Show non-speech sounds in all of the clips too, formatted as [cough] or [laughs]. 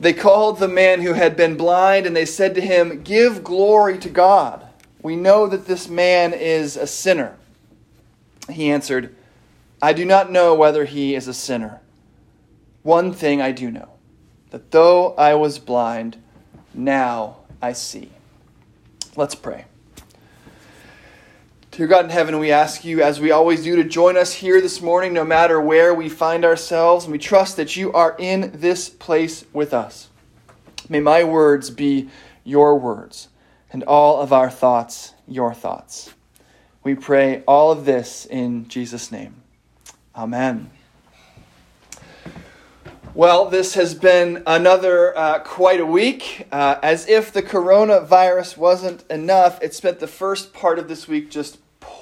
They called the man who had been blind and they said to him, Give glory to God. We know that this man is a sinner. He answered, I do not know whether he is a sinner. One thing I do know that though I was blind, now I see. Let's pray. Dear God in heaven, we ask you, as we always do, to join us here this morning, no matter where we find ourselves. And we trust that you are in this place with us. May my words be your words, and all of our thoughts your thoughts. We pray all of this in Jesus' name. Amen. Well, this has been another uh, quite a week. Uh, as if the coronavirus wasn't enough, it spent the first part of this week just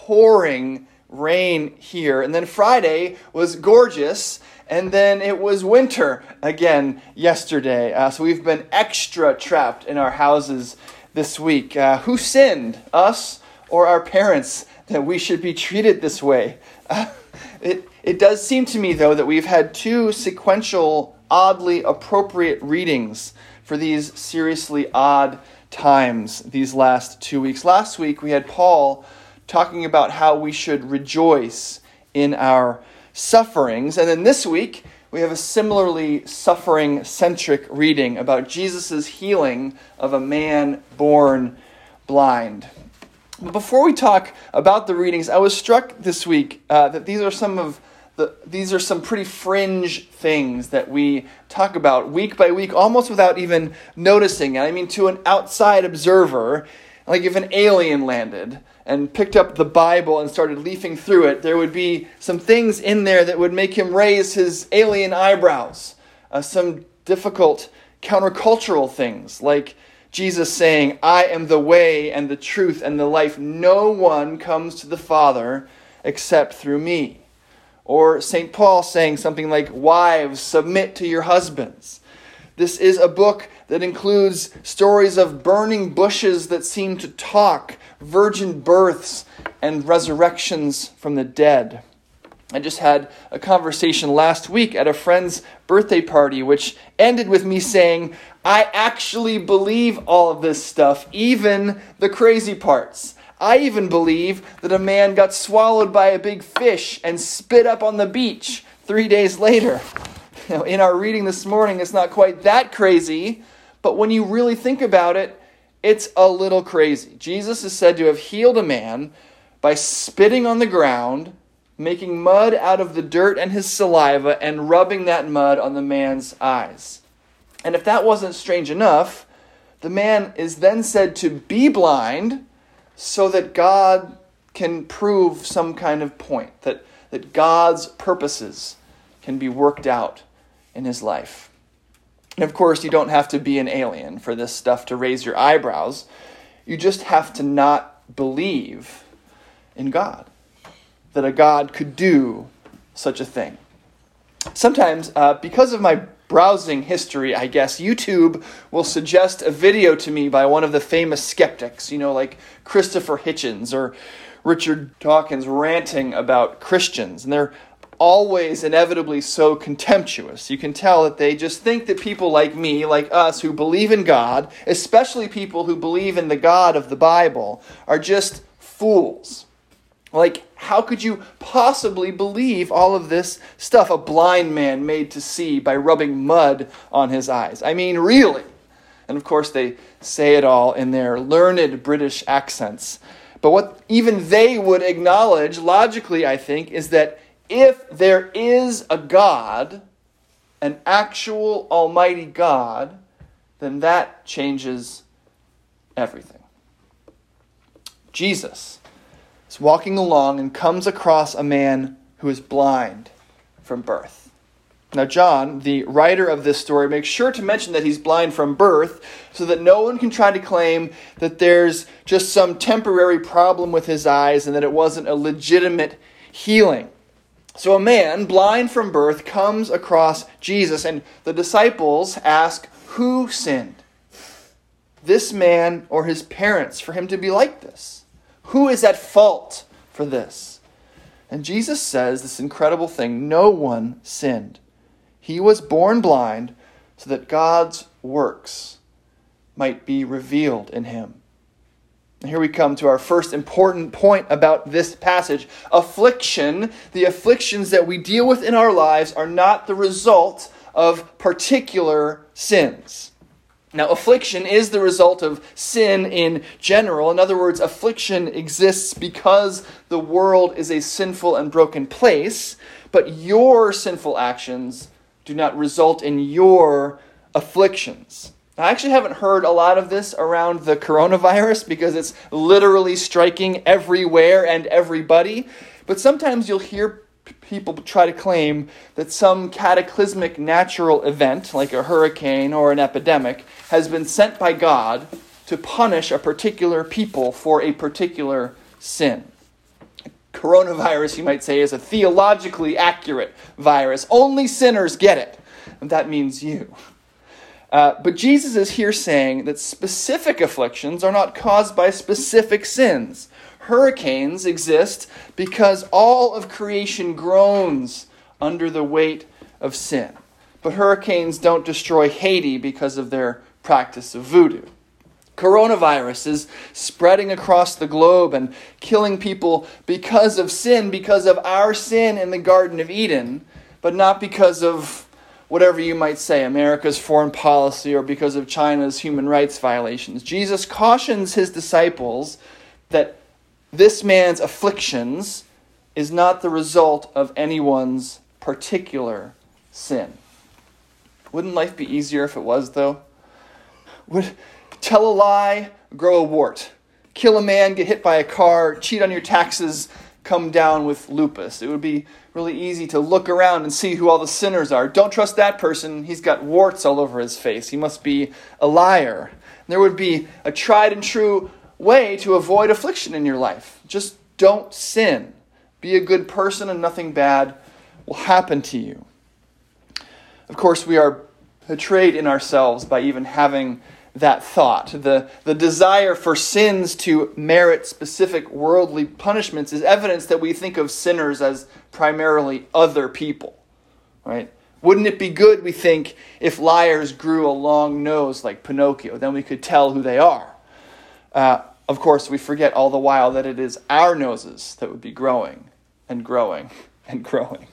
pouring rain here. And then Friday was gorgeous. And then it was winter again yesterday. Uh, so we've been extra trapped in our houses this week. Uh, who sinned, us or our parents, that we should be treated this way? Uh, [laughs] it, it does seem to me, though, that we've had two sequential, oddly appropriate readings for these seriously odd times these last two weeks. Last week, we had Paul talking about how we should rejoice in our sufferings. And then this week, we have a similarly suffering centric reading about Jesus' healing of a man born blind. But before we talk about the readings, I was struck this week uh, that these are some of the, these are some pretty fringe things that we talk about week by week, almost without even noticing. And I mean, to an outside observer, like if an alien landed and picked up the Bible and started leafing through it, there would be some things in there that would make him raise his alien eyebrows. Uh, some difficult countercultural things, like Jesus saying, I am the way and the truth and the life. No one comes to the Father except through me. Or St. Paul saying something like, Wives, submit to your husbands. This is a book that includes stories of burning bushes that seem to talk, virgin births, and resurrections from the dead. I just had a conversation last week at a friend's birthday party, which ended with me saying, I actually believe all of this stuff, even the crazy parts. I even believe that a man got swallowed by a big fish and spit up on the beach three days later. [laughs] Now, in our reading this morning, it's not quite that crazy, but when you really think about it, it's a little crazy. Jesus is said to have healed a man by spitting on the ground, making mud out of the dirt and his saliva, and rubbing that mud on the man's eyes. And if that wasn't strange enough, the man is then said to be blind so that God can prove some kind of point, that, that God's purposes can be worked out in his life. And of course, you don't have to be an alien for this stuff to raise your eyebrows. You just have to not believe in God, that a God could do such a thing. Sometimes, uh, because of my browsing history, I guess, YouTube will suggest a video to me by one of the famous skeptics, you know, like Christopher Hitchens or Richard Dawkins ranting about Christians. And they're always inevitably so contemptuous. You can tell that they just think that people like me, like us, who believe in God, especially people who believe in the God of the Bible, are just fools. Like, how could you possibly believe all of this stuff a blind man made to see by rubbing mud on his eyes? I mean, really? And of course, they say it all in their learned British accents. But what even they would acknowledge, logically, I think, is that if there is a God, an actual Almighty God, then that changes everything. Jesus is walking along and comes across a man who is blind from birth. Now, John, the writer of this story, makes sure to mention that he's blind from birth so that no one can try to claim that there's just some temporary problem with his eyes and that it wasn't a legitimate healing. So, a man blind from birth comes across Jesus, and the disciples ask, Who sinned? This man or his parents for him to be like this? Who is at fault for this? And Jesus says this incredible thing no one sinned. He was born blind so that God's works might be revealed in him. Here we come to our first important point about this passage. Affliction, the afflictions that we deal with in our lives, are not the result of particular sins. Now, affliction is the result of sin in general. In other words, affliction exists because the world is a sinful and broken place, but your sinful actions do not result in your afflictions. I actually haven't heard a lot of this around the coronavirus because it's literally striking everywhere and everybody. But sometimes you'll hear people try to claim that some cataclysmic natural event, like a hurricane or an epidemic, has been sent by God to punish a particular people for a particular sin. Coronavirus, you might say, is a theologically accurate virus. Only sinners get it. And that means you. Uh, but Jesus is here saying that specific afflictions are not caused by specific sins. Hurricanes exist because all of creation groans under the weight of sin. But hurricanes don't destroy Haiti because of their practice of voodoo. Coronavirus is spreading across the globe and killing people because of sin, because of our sin in the Garden of Eden, but not because of whatever you might say, America's foreign policy or because of China's human rights violations. Jesus cautions his disciples that this man's afflictions is not the result of anyone's particular sin. Wouldn't life be easier if it was, though? Would tell a lie, grow a wart. Kill a man, get hit by a car, cheat on your taxes, come down with lupus. It would be really easy to look around and see who all the sinners are. Don't trust that person. He's got warts all over his face. He must be a liar. There would be a tried and true way to avoid affliction in your life. Just don't sin. Be a good person, and nothing bad will happen to you. Of course, we are betrayed in ourselves by even having that thought. The, the desire for sins to merit specific worldly punishments is evidence that we think of sinners as primarily other people, right? Wouldn't it be good, we think, if liars grew a long nose like Pinocchio? Then we could tell who they are. Uh, of course, we forget all the while that it is our noses that would be growing and growing and growing.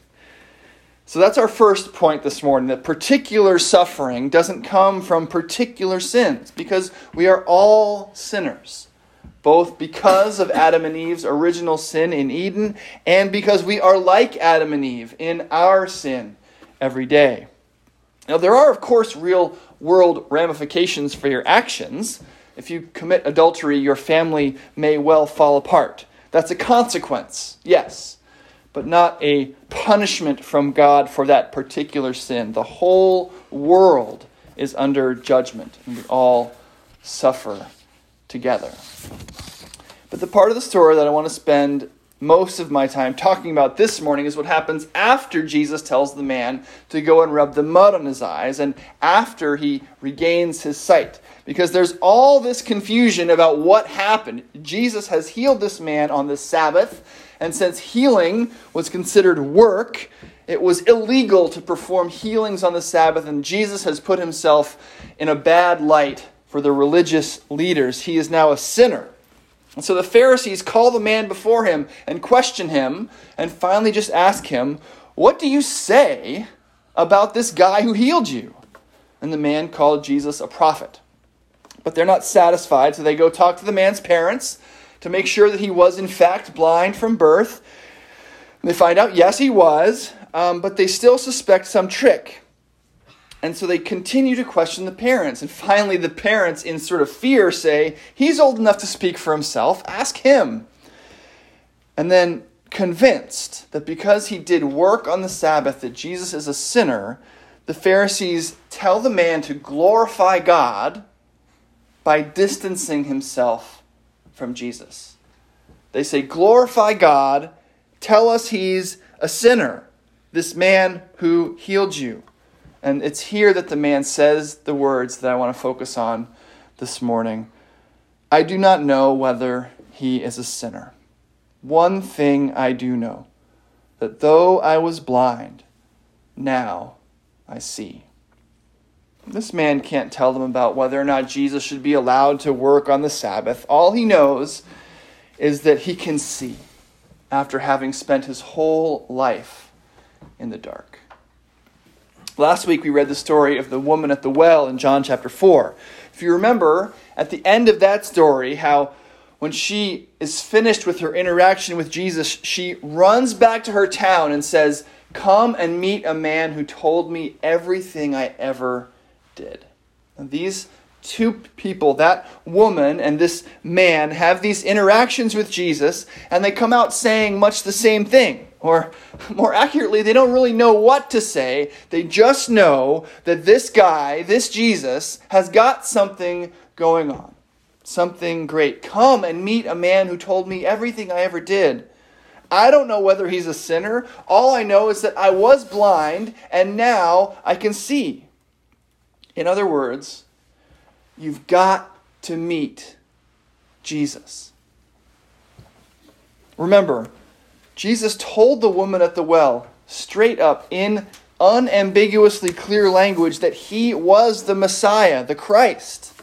So that's our first point this morning that particular suffering doesn't come from particular sins because we are all sinners, both because of Adam and Eve's original sin in Eden and because we are like Adam and Eve in our sin every day. Now, there are, of course, real world ramifications for your actions. If you commit adultery, your family may well fall apart. That's a consequence, yes but not a punishment from God for that particular sin. The whole world is under judgment, and we all suffer together. But the part of the story that I want to spend most of my time talking about this morning is what happens after Jesus tells the man to go and rub the mud on his eyes and after he regains his sight. Because there's all this confusion about what happened. Jesus has healed this man on the Sabbath and since healing was considered work, it was illegal to perform healings on the Sabbath, and Jesus has put himself in a bad light for the religious leaders. He is now a sinner. And so the Pharisees call the man before him and question him, and finally just ask him, What do you say about this guy who healed you? And the man called Jesus a prophet. But they're not satisfied, so they go talk to the man's parents to make sure that he was, in fact, blind from birth. They find out, yes, he was, um, but they still suspect some trick. And so they continue to question the parents. And finally, the parents, in sort of fear, say, He's old enough to speak for himself. Ask him. And then, convinced that because he did work on the Sabbath, that Jesus is a sinner, the Pharisees tell the man to glorify God by distancing himself from Jesus. They say, Glorify God, tell us he's a sinner, this man who healed you. And it's here that the man says the words that I want to focus on this morning. I do not know whether he is a sinner. One thing I do know that though I was blind, now I see. This man can't tell them about whether or not Jesus should be allowed to work on the Sabbath. All he knows is that he can see after having spent his whole life in the dark. Last week we read the story of the woman at the well in John chapter 4. If you remember, at the end of that story, how when she is finished with her interaction with Jesus, she runs back to her town and says, Come and meet a man who told me everything I ever did. And these two people, that woman and this man, have these interactions with Jesus, and they come out saying much the same thing. Or [laughs] more accurately, they don't really know what to say. They just know that this guy, this Jesus, has got something going on. Something great. Come and meet a man who told me everything I ever did. I don't know whether he's a sinner. All I know is that I was blind and now I can see. In other words, you've got to meet Jesus. Remember, Jesus told the woman at the well straight up in unambiguously clear language that he was the Messiah, the Christ.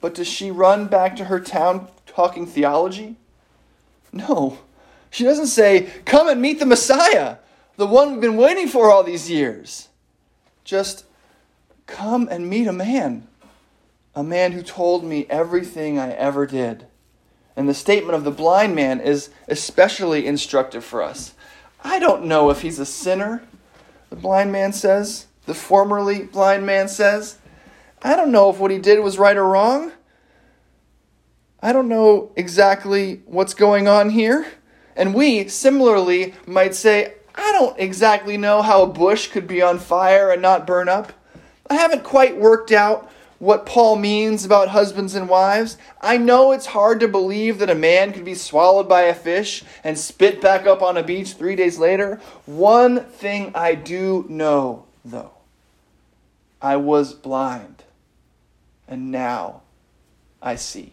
But does she run back to her town talking theology? No. She doesn't say, Come and meet the Messiah, the one we've been waiting for all these years. Just come and meet a man, a man who told me everything I ever did. And the statement of the blind man is especially instructive for us. I don't know if he's a sinner, the blind man says, the formerly blind man says. I don't know if what he did was right or wrong. I don't know exactly what's going on here. And we, similarly, might say, I don't exactly know how a bush could be on fire and not burn up. I haven't quite worked out what Paul means about husbands and wives. I know it's hard to believe that a man could be swallowed by a fish and spit back up on a beach three days later. One thing I do know, though I was blind, and now I see.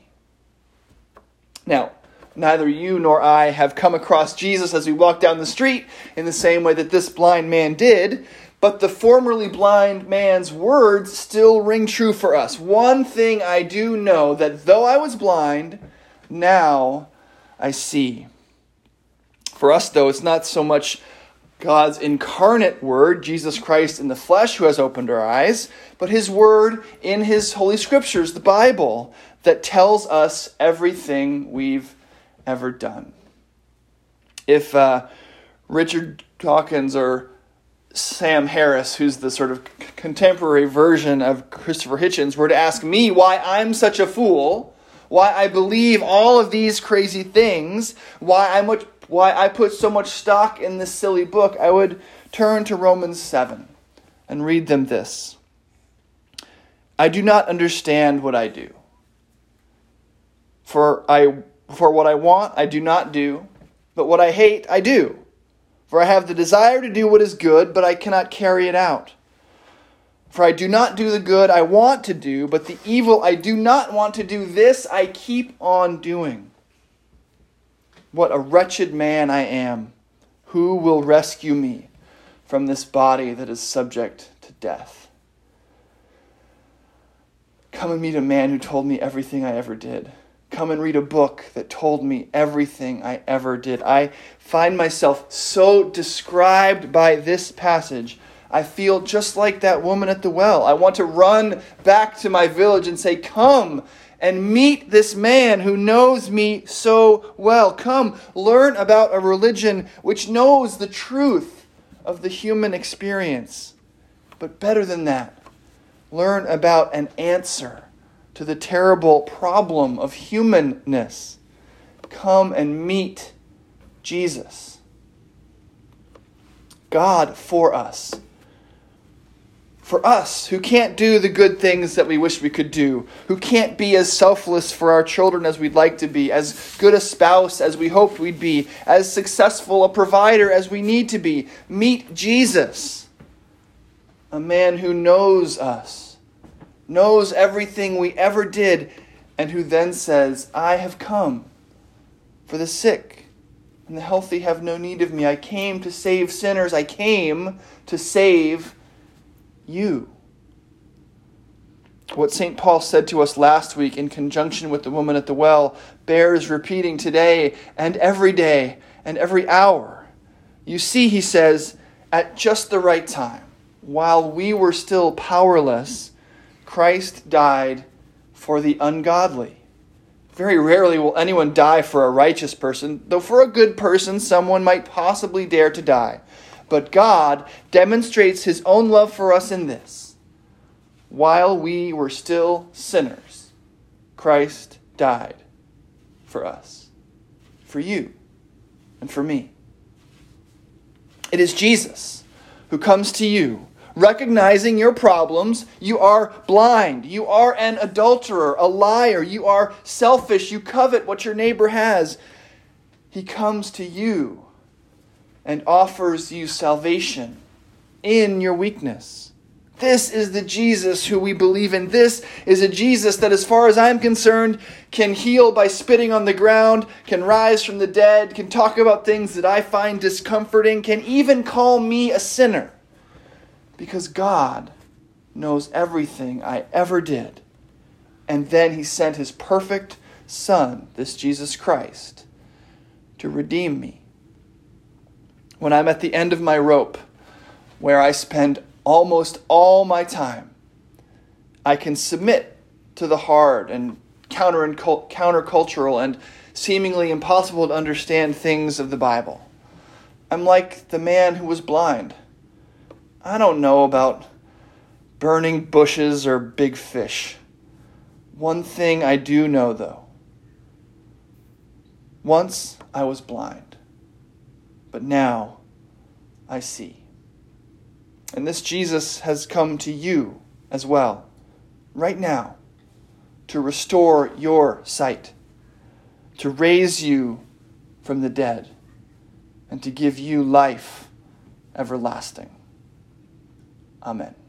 Now, neither you nor I have come across Jesus as we walk down the street in the same way that this blind man did. But the formerly blind man's words still ring true for us. One thing I do know that though I was blind, now I see. For us, though, it's not so much God's incarnate word, Jesus Christ in the flesh, who has opened our eyes, but his word in his Holy Scriptures, the Bible, that tells us everything we've ever done. If uh, Richard Dawkins or Sam Harris, who's the sort of contemporary version of Christopher Hitchens, were to ask me why I'm such a fool, why I believe all of these crazy things, why I much why I put so much stock in this silly book, I would turn to Romans 7 and read them this. I do not understand what I do. For I for what I want I do not do, but what I hate I do. For I have the desire to do what is good, but I cannot carry it out. For I do not do the good I want to do, but the evil I do not want to do, this I keep on doing. What a wretched man I am. Who will rescue me from this body that is subject to death? Come and meet a man who told me everything I ever did come and read a book that told me everything I ever did. I find myself so described by this passage. I feel just like that woman at the well. I want to run back to my village and say, Come and meet this man who knows me so well. Come, learn about a religion which knows the truth of the human experience. But better than that, learn about an answer to the terrible problem of humanness. Come and meet Jesus. God for us. For us who can't do the good things that we wish we could do, who can't be as selfless for our children as we'd like to be, as good a spouse as we hoped we'd be, as successful a provider as we need to be. Meet Jesus, a man who knows us knows everything we ever did, and who then says, I have come for the sick, and the healthy have no need of me. I came to save sinners. I came to save you. What St. Paul said to us last week in conjunction with the woman at the well bears repeating today and every day and every hour. You see, he says, at just the right time, while we were still powerless, Christ died for the ungodly. Very rarely will anyone die for a righteous person, though for a good person, someone might possibly dare to die. But God demonstrates his own love for us in this. While we were still sinners, Christ died for us, for you, and for me. It is Jesus who comes to you recognizing your problems. You are blind. You are an adulterer, a liar. You are selfish. You covet what your neighbor has. He comes to you and offers you salvation in your weakness. This is the Jesus who we believe in. This is a Jesus that, as far as I'm concerned, can heal by spitting on the ground, can rise from the dead, can talk about things that I find discomforting, can even call me a sinner because God knows everything I ever did. And then he sent his perfect Son, this Jesus Christ, to redeem me. When I'm at the end of my rope, where I spend almost all my time, I can submit to the hard and counter countercultural and seemingly impossible to understand things of the Bible. I'm like the man who was blind I don't know about burning bushes or big fish. One thing I do know, though. Once I was blind, but now I see. And this Jesus has come to you as well, right now, to restore your sight, to raise you from the dead, and to give you life everlasting. Amen.